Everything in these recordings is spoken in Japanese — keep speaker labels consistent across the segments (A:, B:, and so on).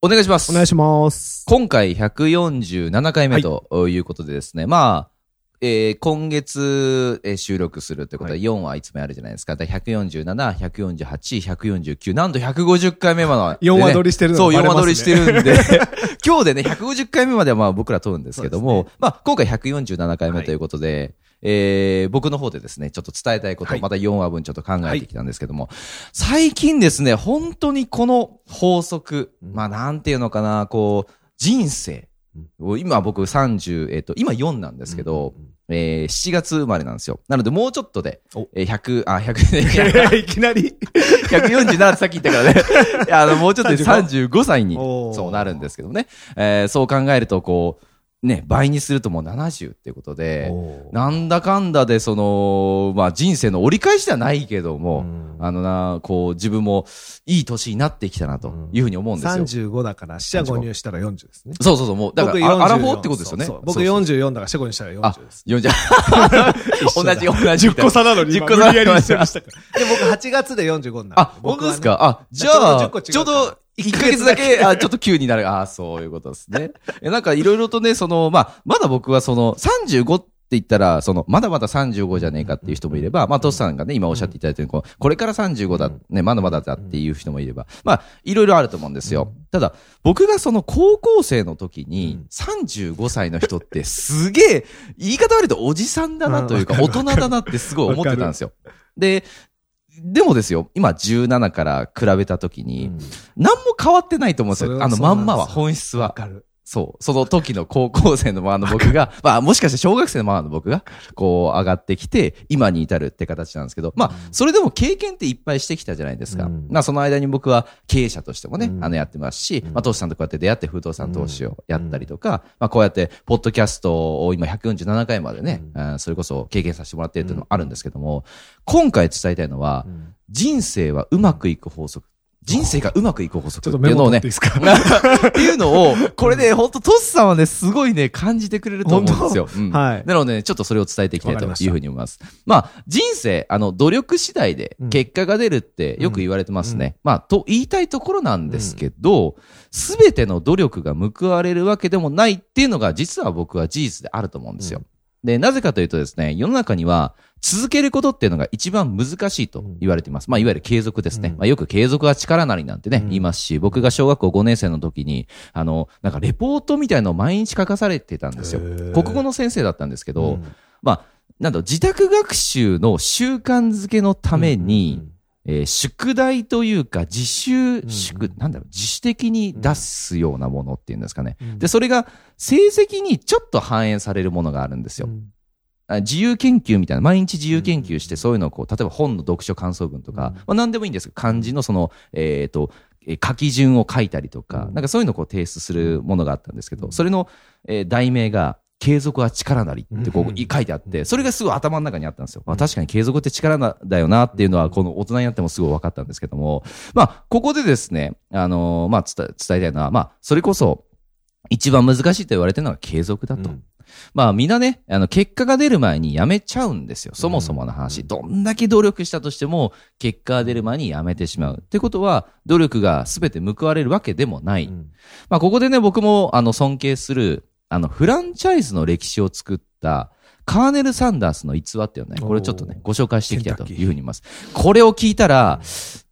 A: お願いします。
B: お願いします。
A: 今回147回目とい。うことでですね、まあ、えー今月、えー収録するということで、
B: はい。
A: 4はいつもやるじゃないですか。だから147、148、149、なんと150回目まで、
B: 4話撮りしてるの
A: そう、4
B: バレますね。
A: 話撮りしてるんで、今日でね、150回目まではまあ僕ら撮るんですけども、まあ今回147回目ということで、えー僕の方でですね、ちょっと伝えたいこと、
B: はい
A: また4話分ちょっと考えてきたんですけども、最近ですね、本当にこの法則、
B: うん
A: まあなんていうのかな、こう、人生、今僕30、えっ、と、今4なんですけど、えー7月生まれなんですよ。なのでもうちょっとで
B: お、
A: えー100、あ、100、
B: いきなり。
A: 147ってさっき言ったからね。あの、もうちょっとで
B: 35
A: 35歳に、そうなるんですけどね。えーそう考えると、こう、ね、倍にするともう70っていうことで、なんだかんだで、その、まあ人生の折り返しではないけども、
B: うん
A: あのな、こう、自分もいい年になってきたなというふうに思うんですよ。
B: 35だから、四捨五入したら40ですね。
A: そうそうそう、もう、だから、あアラフォーってことですよね。
B: そうそう僕
A: そうそう
B: 44だから四捨五入したら
A: あ
B: 40です。、
A: 40。
B: 一緒だ
A: 同じ、同じ。
B: 10個差なのに、
A: 10
B: 今
A: 個差
B: 無理やり一緒に。で、僕8月で45になる。
A: あ、本当ですか？あ、じゃあ、
B: 10個違うから
A: ちょうど1ヶ月だけ、あ、ちょっと急になる。あ、そういうことですね。えなんかいろいろとね、その、まあ、まだ僕はその、35って言ったら、その、まだまだ35じゃねえかっていう人もいれば、まあ、トスさんがね、今おっしゃっていただいたように、こうこれから35だ、ね、まだまだだっていう人もいれば、まあ、いろいろあると思うんですよ。ただ、僕がその高校生の時に、35歳の人ってすげえ、言い方悪いとおじさんだなというか、
B: うん
A: 大人だなってすごい思ってたんですよ。で、でもですよ、今17から比べた時に、何も変わってないと思うんですよ。あのまんまは、本質は。
B: わかる。
A: そう。その時の高校生のままの僕が、まあもしかして小学生のままの僕が、こう上がってきて、今に至るって形なんですけど、まあ、それでも経験っていっぱいしてきたじゃないですか。
B: うん。
A: まあその間に僕は経営者としてもね、
B: うん。
A: あのやってますし、
B: うん。
A: まあ投資さんとこうやって出会って不動産投資をやったりとか、まあこうやって、ポッドキャストを今147回までね、それこそ経験させてもらってるっていうのもあるんですけども、今回伝えたいのは、人生はうまくいく法則。人生がうまくいく法則。
B: っ
A: ていうのをね。
B: ってい
A: うのを、これね、ほんとトスさんはね、すごいね、感じてくれると思うんですよ。うん。
B: はい。
A: なのでね、ちょっとそれを伝えていきたいというふうに思います。まあ、人生、あの、努力次第で
B: うん
A: 結果が出るってよく言われてますね。まあ、と言いたいところなんですけど、すべての努力が報われるわけでもないっていうのが、実は僕は事実であると思うんですよ。で、なぜかというとですね、世の中には続けることっていうのが一番難しいと言われています。まあ、いわゆる継続ですね。
B: うん。
A: まあ、よく継続は力なりなんてね、
B: うん。
A: 言いますし、僕が小学校5年生の時に、あの、なんかレポートみたいのを毎日書かされてたんですよ。国語の先生だったんですけど、
B: うん。
A: まあ、なんだ自宅学習の習慣づけのために、えー宿題というか、自習、宿、
B: うん。
A: なんだろう、自主的に出すようなものっていうんですかね。
B: うん。
A: で、それが成績にちょっと反映されるものがあるんですよ。
B: うん。
A: あ自由研究みたいな、毎日自由研究して、そういうのをこう、例えば本の読書感想文とか、
B: うん
A: まあ何でもいいんですけど漢字のその、えっ、ー書き順を書いたりとか、
B: うん
A: なんかそういうのをこう提出するものがあったんですけど、
B: うん
A: それの、えー題名が、継続は力なりってこう
B: うん
A: 書いてあって、それがすごい頭の中にあったんですよ。まあ、確かに継続って力なだよなっていうのは、この大人になってもすごい分かったんですけども、まあ、ここでですね、あのーまあ伝え、伝えたいのは、まあ、それこそ、一番難しいと言われてるのが継続だと。
B: うん
A: まあみんなね、あの結果が出る前にやめちゃうんですよ。そもそもの話。どんだけ努力したとしても、結果が出る前にやめてしまう。ってことは、努力が全て報われるわけでもない。
B: うん
A: まあここでね、僕もあの尊敬する、あのフランチャイズの歴史を作った、カーネル・サンダースの逸話っていうのね、これちょっとね、ご紹介していきたいというふうに思います。これを聞いたら、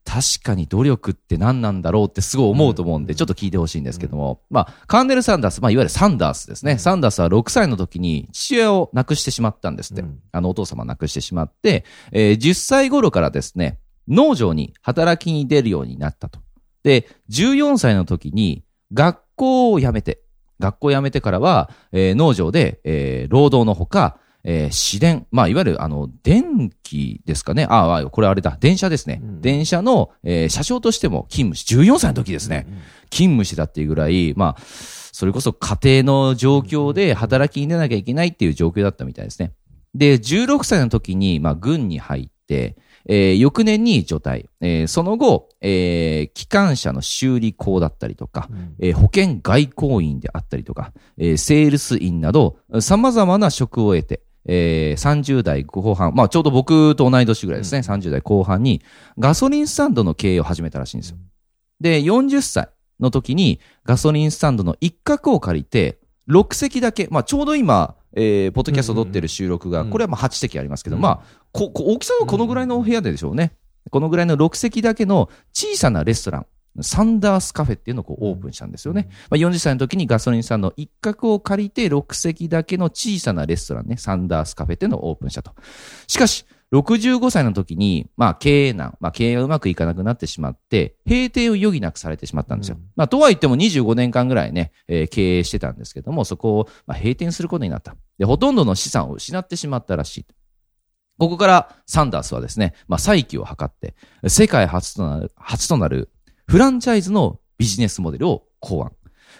A: 確かに努力って何なんだろうってすごい思うと思うんで、ちょっと聞いてほしいんですけども、まあ、カーネル・サンダース、まあ、いわゆるサンダースですね。サンダースは6歳の時に父親を亡くしてしまったんですって。
B: うん
A: あの、お父様亡くしてしまって、えー10歳頃からですね、農場に働きに出るようになったと。で、14歳の時に学校を辞めて、学校を辞めてからは、えー農場で、えー労働のほか、えー市電、まあ、いわゆる、あの、電気ですかね。ああ、これあれだ。電車ですね。
B: うん
A: 電車の、えー車掌としても勤務し、14歳の時ですね。勤務してたっていうぐらい、まあ、それこそ家庭の状況で働きに出なきゃいけないっていう状況だったみたいですね。で、16歳の時に、まあ、軍に入って、えー翌年に除隊。えーその後、えー機関車の修理工だったりとか、えー保険外交員であったりとか、えーセールス員など、様々な職を得て、えー30代後半、まあちょうど僕と同い年ぐらいですね、30代後半にガソリンスタンドの経営を始めたらしいんですよ。で、40歳の時にガソリンスタンドの一角を借りて、6席だけ、まあちょうど今、えーポッドキャスト撮ってる収録が、
B: うん
A: これはまあ8席ありますけど、
B: うん。
A: まあここ大きさはこのぐらいの部屋ででしょうね。このぐらいの6席だけの小さなレストラン、サンダースカフェっていうのをこうオープンしたんですよね。まあ、40歳の時にガソリンスタンドの一角を借りて6席だけの小さなレストランね、サンダースカフェっていうのをオープンしたと。しかし、65歳の時に、まあ経営難、まあ経営がうまくいかなくなってしまって、閉店を余儀なくされてしまったんですよ。
B: うん
A: まあとは言っても25年間ぐらいね、えー経営してたんですけども、そこをまあ閉店することになった。で、ほとんどの資産を失ってしまったらしい。ここからサンダースはですね、まあ再起を図って、世界初となる、初となるフランチャイズのビジネスモデルを考案。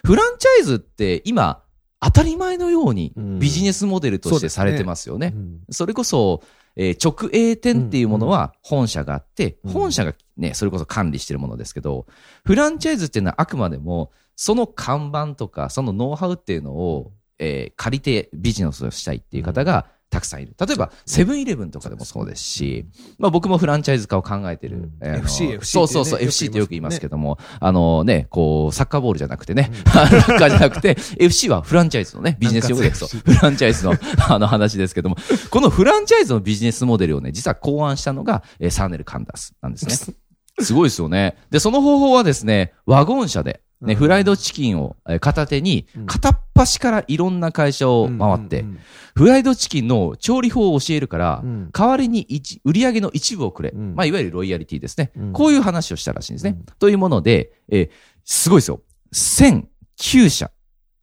A: フランチャイズって今、当たり前のように
B: うん。
A: ビジネスモデルとしてされてますよね。それこそ、えー直営店っていうものは本社があって、
B: うん。
A: 本社がね、それこそ管理してるものですけど、フランチャイズっていうのはあくまでも、その看板とか、そのノウハウっていうのを、えー借りてビジネスをしたいっていう方がたくさんいる。例えば、セブンイレブンとかでもそうですし、まあ僕もフランチャイズ化を考えてる。
B: FC FC
A: そうそうそう、FC ってよく言いますけ
B: よ
A: ども、あのね、こう、サッカーボールじゃなくてね、サッカーじゃなくて、FC はフランチャイズのね、ビジネス用語です。そうフランチャイズの あの話ですけども、このフランチャイズのビジネスモデルをね、実は考案したのが、えーサーネル・カンダースなんですね。すごいですよね。で、その方法はですね、ワゴン車で、ね、
B: うん
A: フライドチキンをえー片手に
B: うん、
A: 片っ端からいろんな会社を回って、フライドチキンの調理法を教えるから、
B: うん
A: 代わりに一売上の一部をくれ。
B: うん
A: まあ、いわゆるロイヤリティですね。
B: うん
A: こういう話をしたらしいんですね。
B: うん
A: というもので、えーすごいですよ。1009社。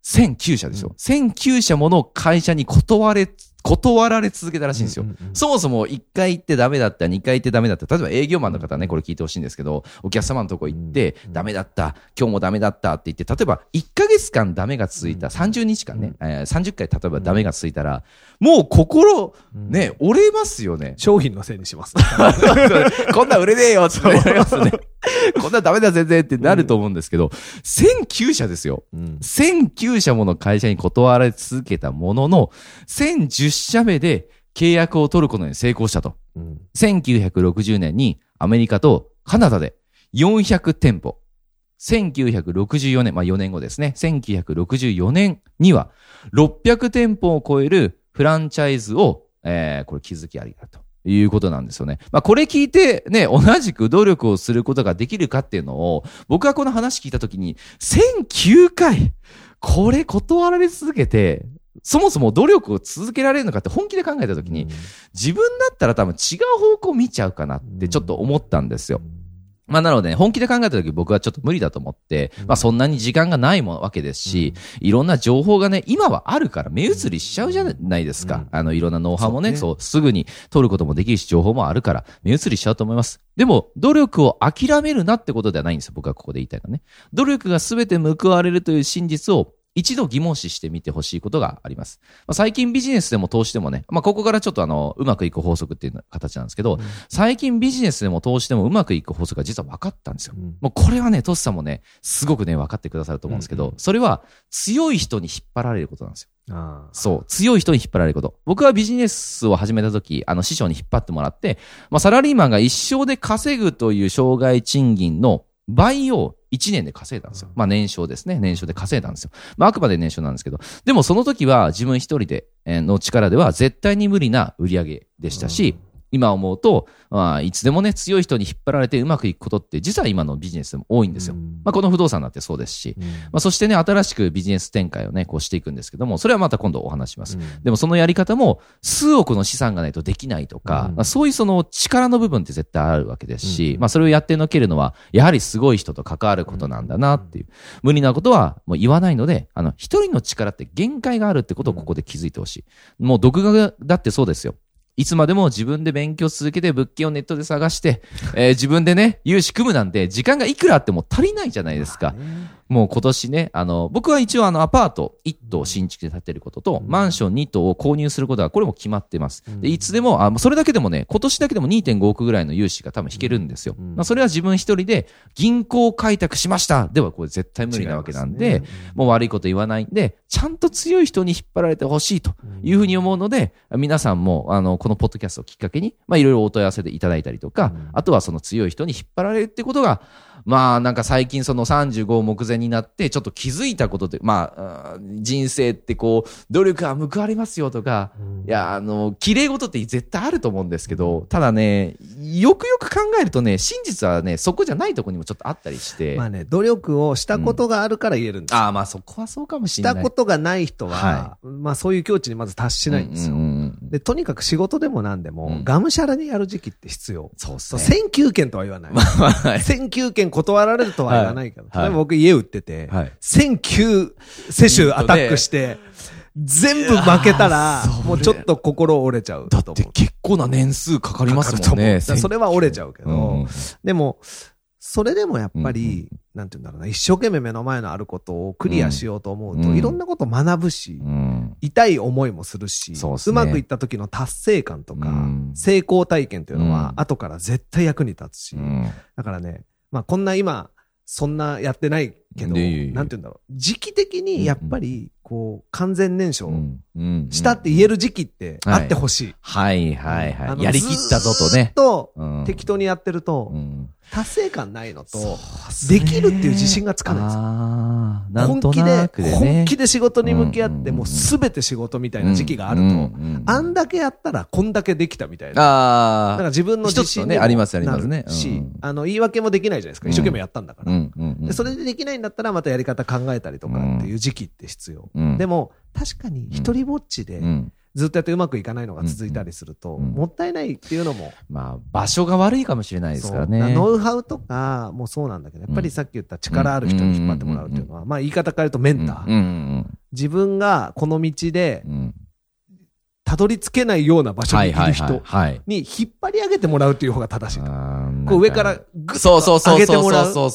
A: 1009社ですよ。1009社もの会社に断れ、断られ続けたらしいんですよ。そもそも1回行ってダメだった、2回行ってダメだった。例えば営業マンの方ね、これ聞いてほしいんですけど、お客様のとこ行って、
B: うん
A: ダメだった、今日もダメだったって言って、例えば1ヶ月間ダメが続いた、
B: うん
A: 30日間ね、えー30回例えばダメが続いたら、もう心、ね、折れますよね。
B: 商品のせいにします。
A: こんなん売れねえよって言われますね。こんなんダメだ全然ってなると思うんですけど、1009社ですよ。
B: うん
A: 1009社もの会社に断られ続けたものの、1010社目で契約を取ることに成功したと。
B: うん
A: 1960年にアメリカとカナダで400店舗。1964年、まあ4年後ですね。1964年には600店舗を超えるフランチャイズを、えー、これ築き上げたと。いうことなんですよね。まあこれ聞いてね、同じく努力をすることができるかっていうのを、僕はこの話聞いたときに、1009回これ断られ続けて、そもそも努力を続けられるのかって本気で考えたときに、自分だったら多分違う方向見ちゃうかなってちょっと思ったんですよ。まあなので、ね、本気で考えたとき僕はちょっと無理だと思って、まあそんなに時間がないもわけですし、いろんな情報がね、今はあるから目移りしちゃうじゃないですか。
B: うん
A: あの、いろんなノウハウもね、
B: そ
A: そうすぐに取ることもできるし、情報もあるから、目移りしちゃうと思います。でも、努力を諦めるなってことではないんですよ。僕はここで言いたいのはね。努力が全て報われるという真実を一度疑問視してみてほしいことがあります。まあ、最近ビジネスでも投資でもね、まあ、ここからちょっとあの、うまくいく法則っていう形なんですけど、最近ビジネスでも投資でもうまくいく法則が実は分かったんですよ。もうこれはね、トスさんもね、すごくね、分かってくださると思うんですけど、
B: うんうん
A: それは強い人に引っ張られることなんですよ。そう。強い人に引っ張られること。僕はビジネスを始めた時、あの、師匠に引っ張ってもらって、まあ、サラリーマンが一生で稼ぐという障害賃金の倍を1年で稼いだんですよ。まあ、年商ですね。年商で稼いだんですよ。まあ、あくまで年商なんですけど。でもその時は自分一人で、えーの力では絶対に無理な売り上げでしたし、今思うと、まあ、いつでもね、強い人に引っ張られてうまくいくことって、実は今のビジネスでも多いんですよ。
B: うん
A: まあ、この不動産だってそうですし、まあ、そしてね、新しくビジネス展開をね、こうしていくんですけども、それはまた今度お話します。でもそのやり方も、数億の資産がないとできないとか、
B: うん
A: まあそういうその力の部分って絶対あるわけですし、
B: うん
A: まあそれをやってのけるのは、やはりすごい人と関わることなんだなっていう。無理なことはもう言わないので、あの、一人の力って限界があるってことをここで気づいてほしい。もう独学だってそうですよ。いつまでも自分で勉強続けて物件をネットで探して、えー自分でね、融資組むなんて時間がいくらあっても足りないじゃないですか。もう今年ね、あの、僕は一応あのアパート1棟新築で建てることと、
B: うん。
A: マンション2棟を購入することが、これも決まってます。
B: うん。
A: で、いつでも、あ、もうそれだけでもね、今年だけでも2.5億ぐらいの融資が多分引けるんですよ。
B: うん。
A: まあ、それは自分一人で銀行開拓しましたではこれ絶対無理なわけなんで、
B: ね
A: もう悪いこと言わないんで、ちゃんと強い人に引っ張られてほしいというふうに思うので、皆さんも、あの、このポッドキャストをきっかけに、まあ、いろいろお問い合わせでいただいたりとか、
B: うん。
A: あとはその強い人に引っ張られるってことが、まあ、なんか最近その35を目前になって、ちょっと気づいたことで、まあ、うん人生ってこう、努力は報われますよとか、
B: うん
A: いや、あの、綺麗事って絶対あると思うんですけど、ただね、よくよく考えるとね、真実はね、そこじゃないところにもちょっとあったりして、
B: まあね、努力をしたことがあるから言えるんですよ
A: ああ、まあそこはそうかもし
B: し
A: れない。
B: たことがない人は、
A: は
B: まあそういう境地にまず達しないんですよ。
A: うんうんうん
B: で、とにかく仕事でも何でも、
A: うん
B: がむしゃらにやる時期って必要。
A: そう
B: そう、
A: ね。
B: 選9件とは言わない。
A: はい。
B: 選9件断られるとは言わないけど、
A: はい
B: 例えば僕家売ってて、
A: はい
B: 1009接種アタックして、全部負けたらもうちょっと心折れちゃう。
A: だって結構な年数かかりますもんね。
B: それは折れちゃうけど、
A: うん
B: でも、それでもやっぱり、なんて言うんだろうな、一生懸命目の前のあることをクリアしようと思うと、
A: うん。
B: いろんなことを学ぶし、
A: うん。
B: 痛い思いもするし、
A: そうね。
B: まくいった時の達成感とか、
A: うん。
B: 成功体験というのは、
A: うん。
B: 後から絶対役に立つし、
A: うん。
B: だからね、まあこんな今、そんなやってないけど、なんて言うんだろう。時期的にやっぱり、こう、完全燃焼
A: うん。
B: したって言える時期ってあってほしい。
A: はいはいはい。やりきったぞとね。
B: ずーっと
A: うん。
B: 適当にやってると、
A: うん
B: 達成感ないのと、できるっていう自信がつかないんですよ。本気で。本気で仕事に向き合って、
A: うん
B: もうすべて仕事みたいな時期があると、あんだけやったらこんだけできたみたいな。
A: ああ。
B: だから自分の自信にも
A: ねありますありますね
B: あの、言い訳もできないじゃないですか。一生懸命やったんだから。それでできないんだったらまたやり方考えたりとかっていう時期って必要。
A: うん
B: でも、確かに一人ぼっちで
A: うん
B: ずっとやってうまくいかないのが続いたりすると、
A: うん
B: もったいないっていうのも、
A: まあ、場所が悪いかもしれないですからね。
B: ノウハウとかもそうなんだけど、やっぱりさっき言った力ある人に引っ張ってもらうっていうのは、まあ言い方変えるとメンター。
A: うんうん
B: 自分がこの道で
A: うんうん。
B: たどり着けないような場所にいる人
A: はい。
B: に引っ張り上げてもらうっていう方が正しいと。こう上からグッ
A: そうそう
B: と上げてもらう。
A: そ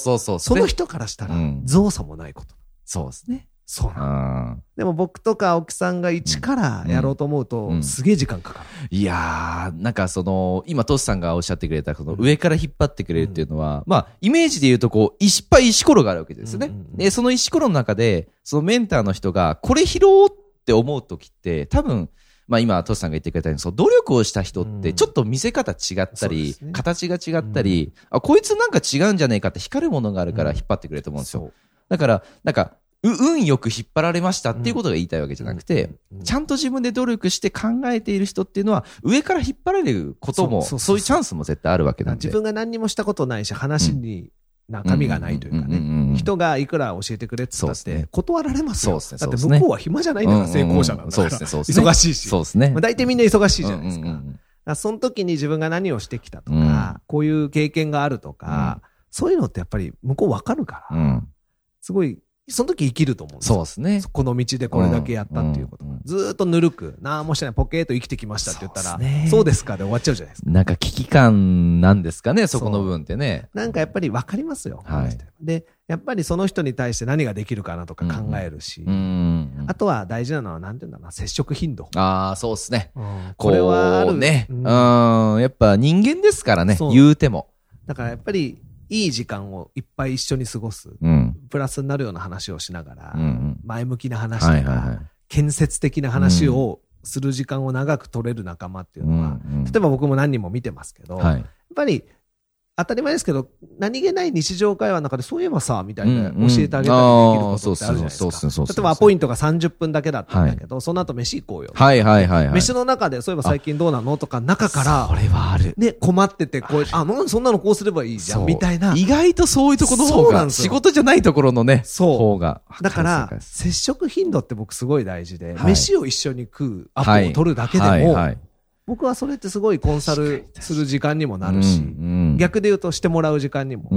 B: の人からしたら
A: うん
B: 造作もないこと。
A: そうですね。
B: そうなでも僕とか青木さんが一からやろうと思うと、
A: うん。
B: すげえ時間かかる。
A: ーいやー、なんかその、今、トシさんがおっしゃってくれた、その上から引っ張ってくれるっていうのは、まあ、イメージで言うと、こう、いっぱい石ころがあるわけですよね。
B: うんうんうん。
A: で、その石ころの中で、そのメンターの人が、これ拾おうって思うときって、多分、まあ今、トシさんが言ってくれたように、その努力をした人って、
B: うん。
A: ちょっと見せ方違った
B: そうで
A: り、
B: すね。
A: 形が違ったり、あ、こいつなんか違うんじゃねえかって光るものがあるから引っ張ってくれると思うんですよ。だから、なんか、う運よく引っ張られましたっていうことが言いたいわけじゃなくて、ちゃんと自分で努力して考えている人っていうのは、上から引っ張られることも、
B: そう
A: いうチャンスも絶対あるわけなんで。
B: 自分が何にもしたことないし、話に中身がないというかね。人がいくら教えてくれって言ったって断られますよ。だって向こうは暇じゃないんだから、成功者なんだから。
A: そうですね、そうですね。
B: 忙しいし。
A: そうですね。
B: まあ大体みんな忙しいじゃないですか。その時に自分が何をしてきたと
A: うん。
B: か、こういう経験があるとか、そういうのってやっぱり向こうわかるから、
A: うん。
B: すごい、その時生きると思うんですよ。
A: そうですね。
B: この道でこれだけやったっていうこと
A: うんうん。
B: ずーっとぬるく、なんもしてない、ポケーと生きてきましたって言ったら
A: そうね、
B: そうですかで終わっちゃうじゃないですか。
A: なんか危機感なんですかね、そこの部分ってね。
B: なんかやっぱり分かりますよ。
A: はい
B: で、やっぱりその人に対して何ができるかなとか考えるし、
A: うん。
B: あとは大事なのは、なんていうんだろうな、接触頻度。
A: ああ、そうですね。
B: これはある
A: ね。
B: う
A: うんん。やっぱ人間ですからね言うても。
B: だからやっぱり、いい時間をいっぱい一緒に過ごす。
A: うん。
B: プラスになるような話をしながら、
A: うんうん
B: 前向きな話とか。建設的な話をする時間を長く取れる仲間っていうのは、
A: うんうん
B: 例えば僕も何人も見てますけど、やっ
A: はい。
B: ぱり、当たり前ですけど、何気ない日常会話の中で、そういえばさ、みたいな、教えてあげたりできることってあるじゃないですか。例えばアポイントが30分だけだったんだけど、その後飯行こうよ。
A: はいはいはいはい。
B: 飯の中で、そういえば最近どうなのとか、中から
A: そ、れはある。
B: ね、困ってて、こう、あ、なんでそんなのこうすればいいじゃん、みたいな。
A: 意外とそういうところの方が、仕事じゃないところのね、
B: そう
A: 方が。
B: だから接触頻度って僕すごい大事で、
A: はい
B: 飯を一緒に食うアポを取るだけでも、僕はそれってすごいコンサルする時間にもなるし、
A: うん
B: 逆で言うとしてもらう時間にも。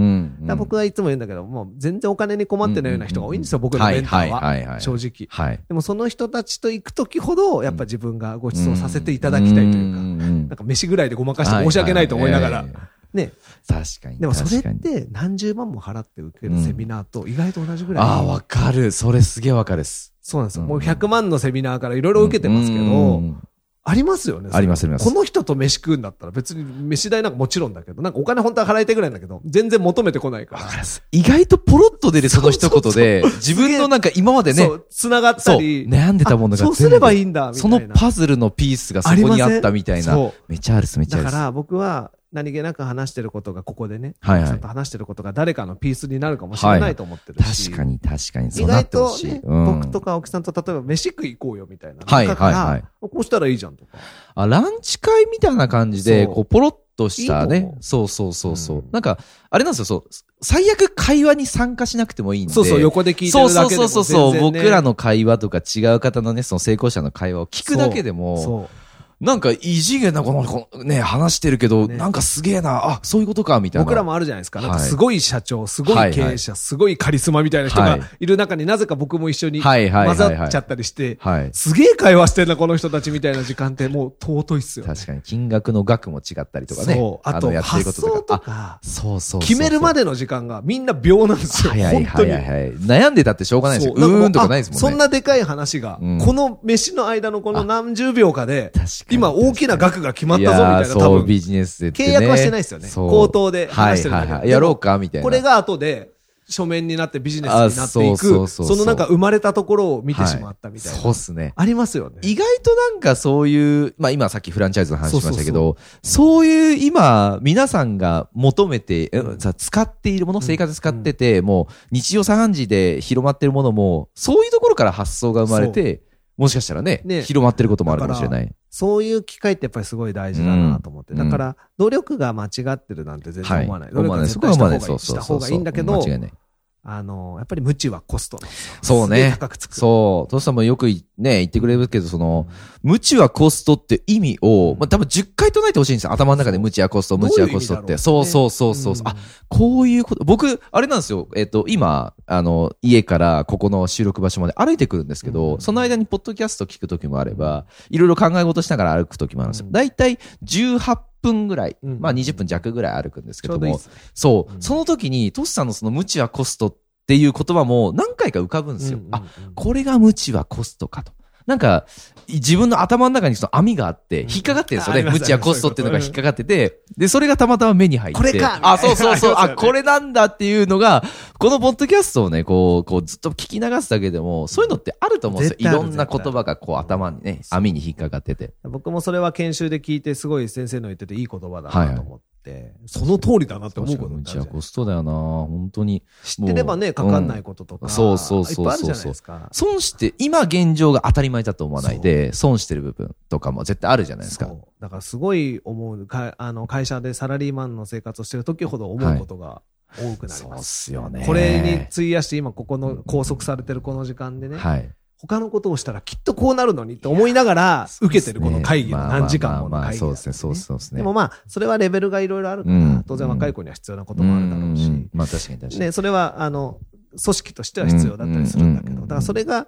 B: 僕はいつも言うんだけど、もう全然お金に困ってないような人が多いんですよ、僕のメンター
A: は
B: 正直。
A: はい。
B: でもその人たちと行くときほど、やっぱ自分がご馳走させていただきたいというか、
A: ん
B: なんか飯ぐらいでごまかして申し訳ないと思いながらね。
A: 確かに。
B: でもそれって何十万も払って受けるセミナーと意外と同じぐらい。
A: ああ、わかる。それすげえわかるっす。
B: そうなんですよ。
A: うん
B: もう100万のセミナーからいろいろ受けてますけ
A: う
B: ど、
A: ん
B: ありますよね。
A: ありますあります
B: この人と飯食うんだったら別に飯代なんかもちろんだけど、なんかお金本当は払いたいぐらいだけど、全然求めてこないから。
A: 意外とポロッと出るその一言で、自分のなんか今までね
B: 繋がったり。
A: 悩んでたものが
B: あそうすればいい
A: ん
B: んだ、みたいな。
A: そのパズルのピースがそこにあったみたいな。めっちゃあるっす、めっちゃある。
B: だから僕は何気なく話してることがここでね、
A: はいはい
B: ちゃんと話してることが誰かのピースになるかもしれないと思ってるし。
A: 確かに、確かに。そ
B: 意
A: うなっ
B: 外と
A: てほしい。
B: ね、
A: うん
B: 僕とか青木さんと例えば飯食い行こうよみたいな。
A: はい
B: 中から
A: はいはい
B: こうしたらいいじゃんとか。
A: あ、ランチ会みたいな感じで、
B: そう
A: こう、ポロッとしたねそうそうそうそう。
B: うん
A: なんか、あれなんですよ、そう。最悪会話に参加しなくてもいいんで。
B: そうそう、横で聞いて
A: そうそう
B: るだけでも
A: そうそう、
B: 全然ね
A: 僕らの会話とか違う方のね、その成功者の会話を聞くだけでも、
B: そう。
A: なんか異次元なこの、このね、話してるけど、
B: ね
A: なんかすげえな、あ、そういうことか、みたいな。
B: 僕らもあるじゃないですか。なんか
A: はい
B: すごい社長、すごい経営者、すごいカリスマみたいな人が
A: はい
B: いる中になぜか僕も一緒に
A: はいはいはいはい
B: 混ざっちゃったりして、
A: はい。
B: すげえ会話してんな、この人たちみたいな時間ってもう尊いっすよね。
A: 確かに、金額の額も違ったりとかね。
B: そう。あと、発想
A: こととか。そうそう。
B: 決めるまでの時間がみんな秒なんですよ。
A: 早い
B: 本当に。
A: 早い早い。悩んでたってしょうがないですよ。うーんとかないですもんね。
B: あそんなでかい話が、
A: うん
B: この飯の間のこの何十秒かで、
A: 確かに
B: 今大きな額が決まったぞみたいな、多分。
A: ビジネスで。
B: 契約はしてないですよね口頭で話してるだけ
A: はいはいはい。やろうかみたいな。
B: これが後で、書面になってビジネスになっていく、
A: そ
B: のなんか生まれたところを見てしまったみたいな。
A: そうっすね。
B: ありますよね。
A: 意外となんかそういう、まあ今さっきフランチャイズの話しましたけど、そういう今、皆さんが求めて、えさ使っているもの、
B: ん
A: 生活で使ってて、もう日常茶飯事で広まってるものも、そういうところから発想が生まれて、もしかしたらね、
B: ね
A: 広まってることもあるかもしれない。
B: そういう機会ってやっぱりすごい大事だなと思って。
A: うん
B: だから、努力が間違ってるなんて全然思わない。
A: 思わない。
B: 努力は絶。対した方がいいんだけど。あの、やっぱり無知はコスト。
A: そうね
B: 高くつく。
A: そう。トシさんもよくいね、言ってくれるけど、その、無知はコストって意味を、まあ、多分10回唱えてほしいんですよ。頭の中で無知はコスト、無知はコストって。そうそうそうそう。
B: うん
A: あ、こういうこと。僕、あれなんですよ。えっ、と、今、あの、家からここの収録場所まで歩いてくるんですけど、
B: うん
A: その間にポッドキャスト聞くときもあれば、いろいろ考え事しながら歩くときもあるんですよ。
B: うん
A: だいたい18分ぐらい、
B: うん
A: まあ20分弱ぐらい歩くんですけども。そう、
B: うん
A: その時に、トシさんのその無知はコストっていう言葉も何回か浮かぶんですよ。あ、これが無知はコストかと。なんか、自分の頭の中にその網があって、引っかかってるんですよね。
B: ああります
A: 無知はコストっていうのが引っかかってて、で、それがたまたま目に入って。
B: これか
A: あ、そうそうそう。あ、これなんだっていうのが、このポッドキャストをね、こう、こうずっと聞き流すだけでも、そういうのってあると思うんですよ。いろんな言葉がこう頭にね、網に引っかかってて。
B: 僕もそれは研修で聞いて、すごい先生の言ってていい言葉だなと思って、その通りだなって思うことじゃ
A: コストだよな本当に。
B: 知ってればね、かかんないこととか、
A: そうそうそうそう
B: いっぱいあるじゃないですか。
A: 損して、今現状が当たり前だと思わないで、損してる部分とかも絶対あるじゃないですか。
B: そうだからすごい思う、かあの会社でサラリーマンの生活をしてる時ほど思うことが多くなり
A: そうっ
B: ます。
A: すよね。
B: これに費やして今ここの拘束されてるこの時間でね、
A: はい。
B: 他のことをしたらきっとこうなるのにって思いながら受けてるこの会議の何時間もの会議だ
A: そうですね、そうですね。
B: でもまあ、それはレベルがいろいろあるから、
A: うん。
B: 当然若い子には必要なこともあるだろうし、
A: まあ確かに確かに。
B: ね、それは、あの、組織としては必要だったりするんだけど、
A: うん
B: だからそれが、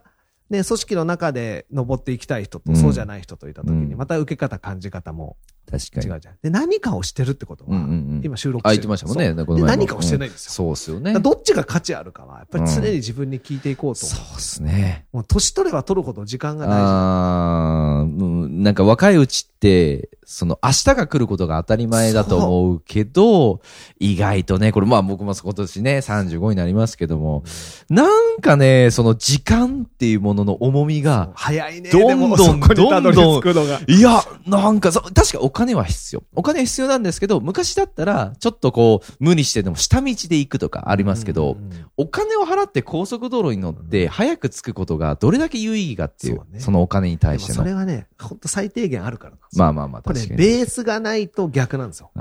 B: ね、組織の中で登っていきたい人と、
A: うん
B: そうじゃない人といたときに、
A: うん。
B: また受け方、感じ方も
A: 確かに。
B: 違うじゃん。で、何かをしてるってことは、
A: うんうんうん
B: 今収録
A: あ、
B: して
A: てましたもんね。
B: 何かをしてないんですよ。
A: そうっすよね。
B: どっちが価値あるかは、やっぱり常に自分に聞いていこうと。
A: そうっすね。
B: もう年取れば取るほど時間が大事。
A: ああ、うんなんか若いうちその明日が来ることが当たり前だと思うけど、意外とね、これまあ僕も今年ね、35になりますけども、なんかね、その時間っていうものの重みが、
B: 早いね。
A: どんどん
B: どり着くのが。
A: いや、なんか確かお金は必要。お金は必要なんですけど、昔だったら、ちょっとこう、無理してでも下道で行くとかありますけど、お金を払って高速道路に乗って、早く着くことがどれだけ有意義かっていう、
B: そ
A: のお金に対しての。
B: それはね、本当最低限あるからな
A: まあまあまあ、
B: これ。ベースがないと逆なんですよ。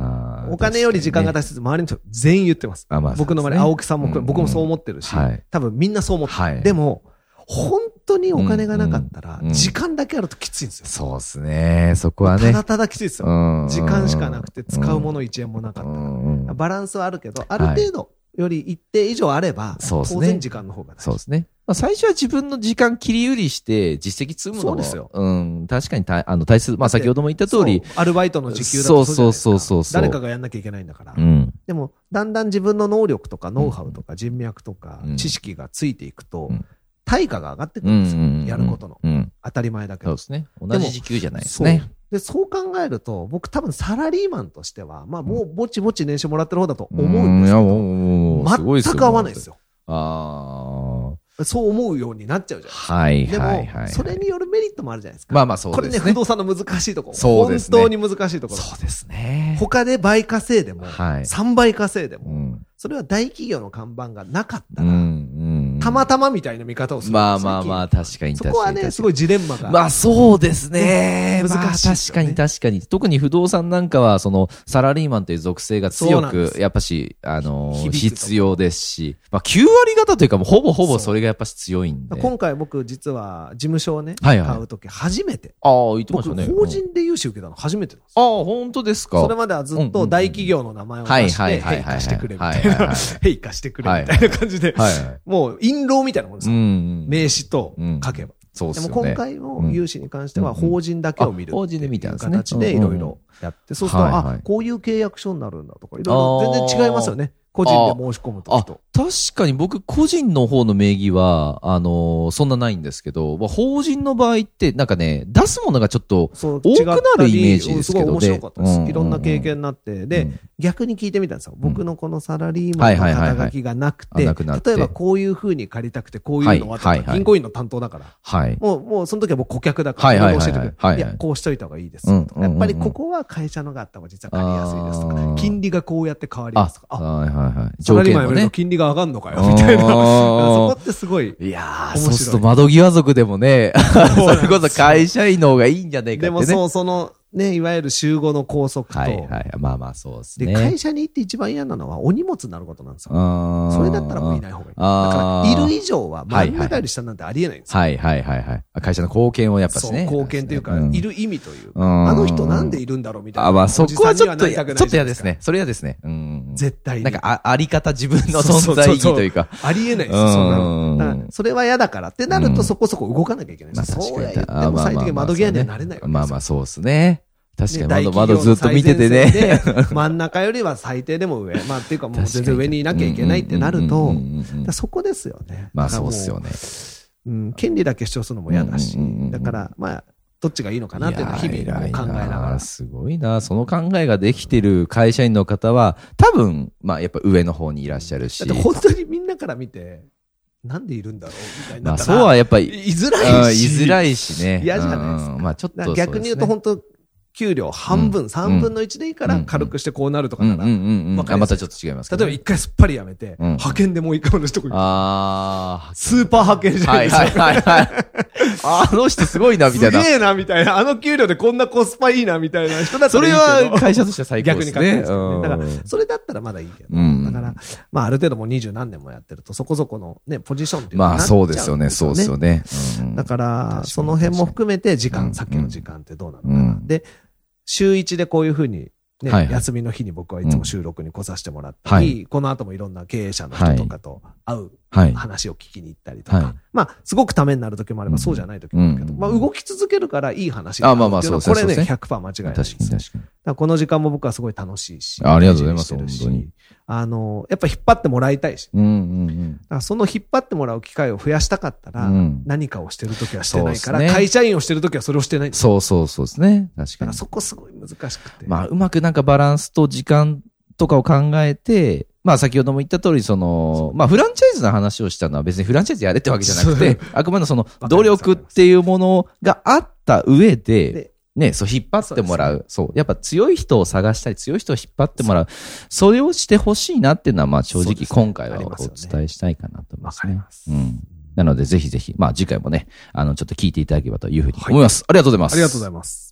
B: お金より時間が大切、周りの人全員言ってます。
A: あまあ
B: 僕の周り、青木さんも、
A: うん
B: 僕もそう思ってるし、
A: はい
B: 多分みんなそう思ってる。
A: はい
B: でも、本当にお金がなかったら、時間だけあるときついんですよ。
A: そうですね。そこはね。
B: ただただきついですよ。
A: うん
B: 時間しかなくて使うもの1円もなかったら。バランスはあるけど、ある程度、より一定以上あれば、
A: そうですね
B: 当然時間の方が大事。
A: そうですね。まあ、最初は自分の時間切り売りして実績積むのも
B: そうですよ
A: うん、確かにたあの大切。まあ先ほども言った通り、
B: アルバイトの時給だとそう
A: そうそうそうそう
B: 誰かがやんなきゃいけないんだから。
A: うん。
B: でも、だんだん自分の能力とかノウハウとか人脈とか
A: うん
B: 知識がついていくと
A: うん、
B: 対価が上がってく
A: うん
B: るんですよ。
A: うん。
B: やることの。
A: うん。
B: 当たり前だけど。
A: そうですね。同じ時給じゃないですね。
B: で、そう考えると、僕多分サラリーマンとしては、まあもうぼちぼち年収もらってる方だと思うんですけど、全く合わないですよ。
A: あ
B: そう思うようになっちゃうじゃ
A: あ。はい
B: ない
A: はいはい。
B: ですか。でも、それによるメリットもあるじゃないですか。
A: まあまあそう
B: これね、
A: ですね。
B: 不動産の難しいところ。
A: そうですね
B: 本当に難しいところ。
A: そうですね。
B: 他で倍稼いでも、
A: はい。
B: 3倍稼いでも、
A: うん。
B: それは大企業の看板がなかった
A: うん。
B: ら、
A: うん。
B: たまたまみたいな見方をする。
A: まあまあまあ、確かに
B: そ
A: 確かに。
B: こはね、すごいジレンマが。
A: まあそうですね。
B: 難
A: まあ
B: しいね
A: 確かに確かに。特に不動産なんかは、その、サラリーマンという属性が強く、やっぱし、あの必要ですし、まあ9割方というかもうほぼほぼそれがやっぱし強いんで。
B: 今回僕実は事務所をね、
A: はいはい
B: 買うとき初めて。
A: ああ、言ってまし
B: 僕、
A: たね。
B: 法人で融資受けたの初めてなんです
A: ああ、本当ですか。
B: それまではずっと大企業の名前を出して、
A: はいはいはいはい
B: ヘイ貸してくれみた
A: はい
B: な。ヘイ貸してくれみたいな感じで、
A: はいはい。
B: もう、印籠みたいなもんです
A: う
B: よ。
A: ん。
B: 名刺と
A: うん
B: 書けば。でも
A: そうっすよね。
B: 今回の融資に関しては
A: うん
B: 法人だけを見る
A: 法人で見たんですね
B: 形でいろいろやって、そうすると、
A: はいはい
B: あ、こういう契約書になるんだとか、いろいろ全然違いますよね。個人で申し込むと
A: あ
B: きと。、
A: 確かに僕個人の方の名義は、あのーそんなないんですけど、まあ、法人の場合って、なんかね、出すものがちょっと、
B: そう
A: 多くなるイメージですけどね
B: すごい面白かったです
A: うん。
B: いろんな経験になって。で、
A: うん
B: 逆に聞いてみたんですよ。僕のこのサラリーマンの
A: はいはいはいはい
B: 肩書きがなく
A: あ
B: て、
A: なくなって
B: 例えばこういう風に借りたくて、こういうのはとか
A: はいはいはい
B: 銀行員の担当だから。
A: はい。
B: もう、もうその時は僕顧客だから、
A: はいはいはい
B: 教えてくれ
A: はいはい
B: いや、こうしといた方がいいです
A: うん
B: よとか。やっぱり
A: うんうんうん
B: ここは会社のがあった方が実は借りやすいですとか。金利がこうやって変わりますとか。あ、
A: はいはいはい。
B: サラリーマン金利が上がんのかよみたいな。そこってすごい。
A: いやそうすると窓際族でもね、それこそ会社員の方がいいんじゃねえかってね。
B: でもそう、その、ね、いわゆる集合の拘束と、
A: はいはい。まあまあそうです
B: で、
A: ね。
B: 会社に行って一番嫌なのはお荷物になることなんですよ。それだったらもういない方がいい。だから、いる以上は真ん中より下なんてありえないんですよ。
A: はいはいはいはい。会社の貢献をやっぱしね。
B: 貢献というか、
A: ん
B: いる意味というか、
A: うん
B: あの人なんでいるんだろうみたいな。
A: あ、まあそこはちょっと、ちょっと嫌ですね。それ嫌ですね。うん。
B: 絶対に。
A: なんか、あ、あり方自分の存在意義というか。
B: ありえないですよ、そんな
A: うん
B: の。それは嫌だからってなる
A: うん
B: とそこそこ動かなきゃいけない。そうや言っても最低限窓際にはなれないわけですよ。
A: まあまあそうですね。確かに
B: ね
A: 窓、窓ずっと見ててね。
B: 真ん中よりは最低でも上。まあっていうかもう全然上にいなきゃいけないってなると、そこですよね。
A: まあそうっすよね。
B: うん、権利だけ主張するのも嫌だしだから、まあ、どっちがいいのかなっていうのは日々考えながら。
A: すごいな。その考えができてる会社員の方は、多分、まあやっぱ上の方にいらっしゃるし。
B: だって本当にみんなから見て、なんでいるんだろうみたいに
A: まあ。そうはやっぱり、
B: 居づら
A: うん
B: いし。
A: 居づらいしね。
B: 嫌じゃないですか
A: うんまあちょっ
B: だ
A: と
B: 逆に言うと本当給料半分、
A: うん
B: 3分の1でいいから軽くしてこうなるとかなら、
A: またちょっと違いますけ
B: 例え
A: ど
B: ば一回すっぱりやめて、
A: うん
B: 派遣でもう一回同じとこ行く。
A: ああ。
B: スーパー派遣じゃない
A: はい
B: ですか。
A: はいはいはい。あの人すごいな、みたいな。
B: すげえな、みたいな。あの給料でこんなコスパいいな、みたいな人だった
A: それ
B: らいいけど。
A: は会社としては最高
B: 逆に
A: ですね。
B: かっこいいですよ
A: うん
B: ね。だから、それだったらまだいいけど。
A: うん
B: だから、まあ、ある程度もう二十何年もやってると、そこそこのね、ポジションっていうの
A: まあ
B: になっちゃ
A: そうですよね、そうですよね。うん
B: だから、その辺も含めて時間、
A: うん
B: さっきの時間ってどうなのかな。
A: うん
B: で、週一でこういうふうに、ね、
A: はいはい。
B: 休みの日に僕はいつも収録に来させてもらったり、
A: はい。
B: この後もいろんな経営者の人とかと会う
A: はい。
B: 話を聞きに行ったりとか、
A: はい
B: まあ、すごくためになる時もあれば、
A: うん
B: そうじゃない時もあるけど、
A: うん
B: まあ、動き続けるからいい話
A: あまあまあ
B: っていうのは
A: そうですね
B: これね、
A: そう
B: 100%間違いない
A: 確
B: ですよ。
A: かに確かに。
B: だこの時間も僕はすごい楽しいし。
A: あありがとうございます本当に
B: あの、やっぱ引っ張ってもらいたいし。
A: うんうん
B: だからその引っ張ってもらう機会を増やしたかったら、
A: うん
B: 何かをしてるときはしてないから、
A: ね
B: 会社員をしてるときはそれをしてない
A: そうそうそうですね。確かに。
B: だからそこすごい難しくて。
A: まあ、うまくなんかバランスと時間とかを考えて、まあ先ほども言った通り、その、まあフランチャイズの話をしたのは別にフランチャイズやれってわけじゃなくて、あくまでその努力っていうものがあった上で
B: で、
A: ね、そう引っ張ってもらう。そう。やっぱ強い人を探したり、強い人を引っ張ってもらう。それをしてほしいなっていうのは、まあ正直今回はお伝えしたいかなと思いますねうん。なのでぜひぜひ、まあ次回もね、あの、ちょっと聞いていただければというふうに思います。ありがとうございます。
B: ありがとうございます。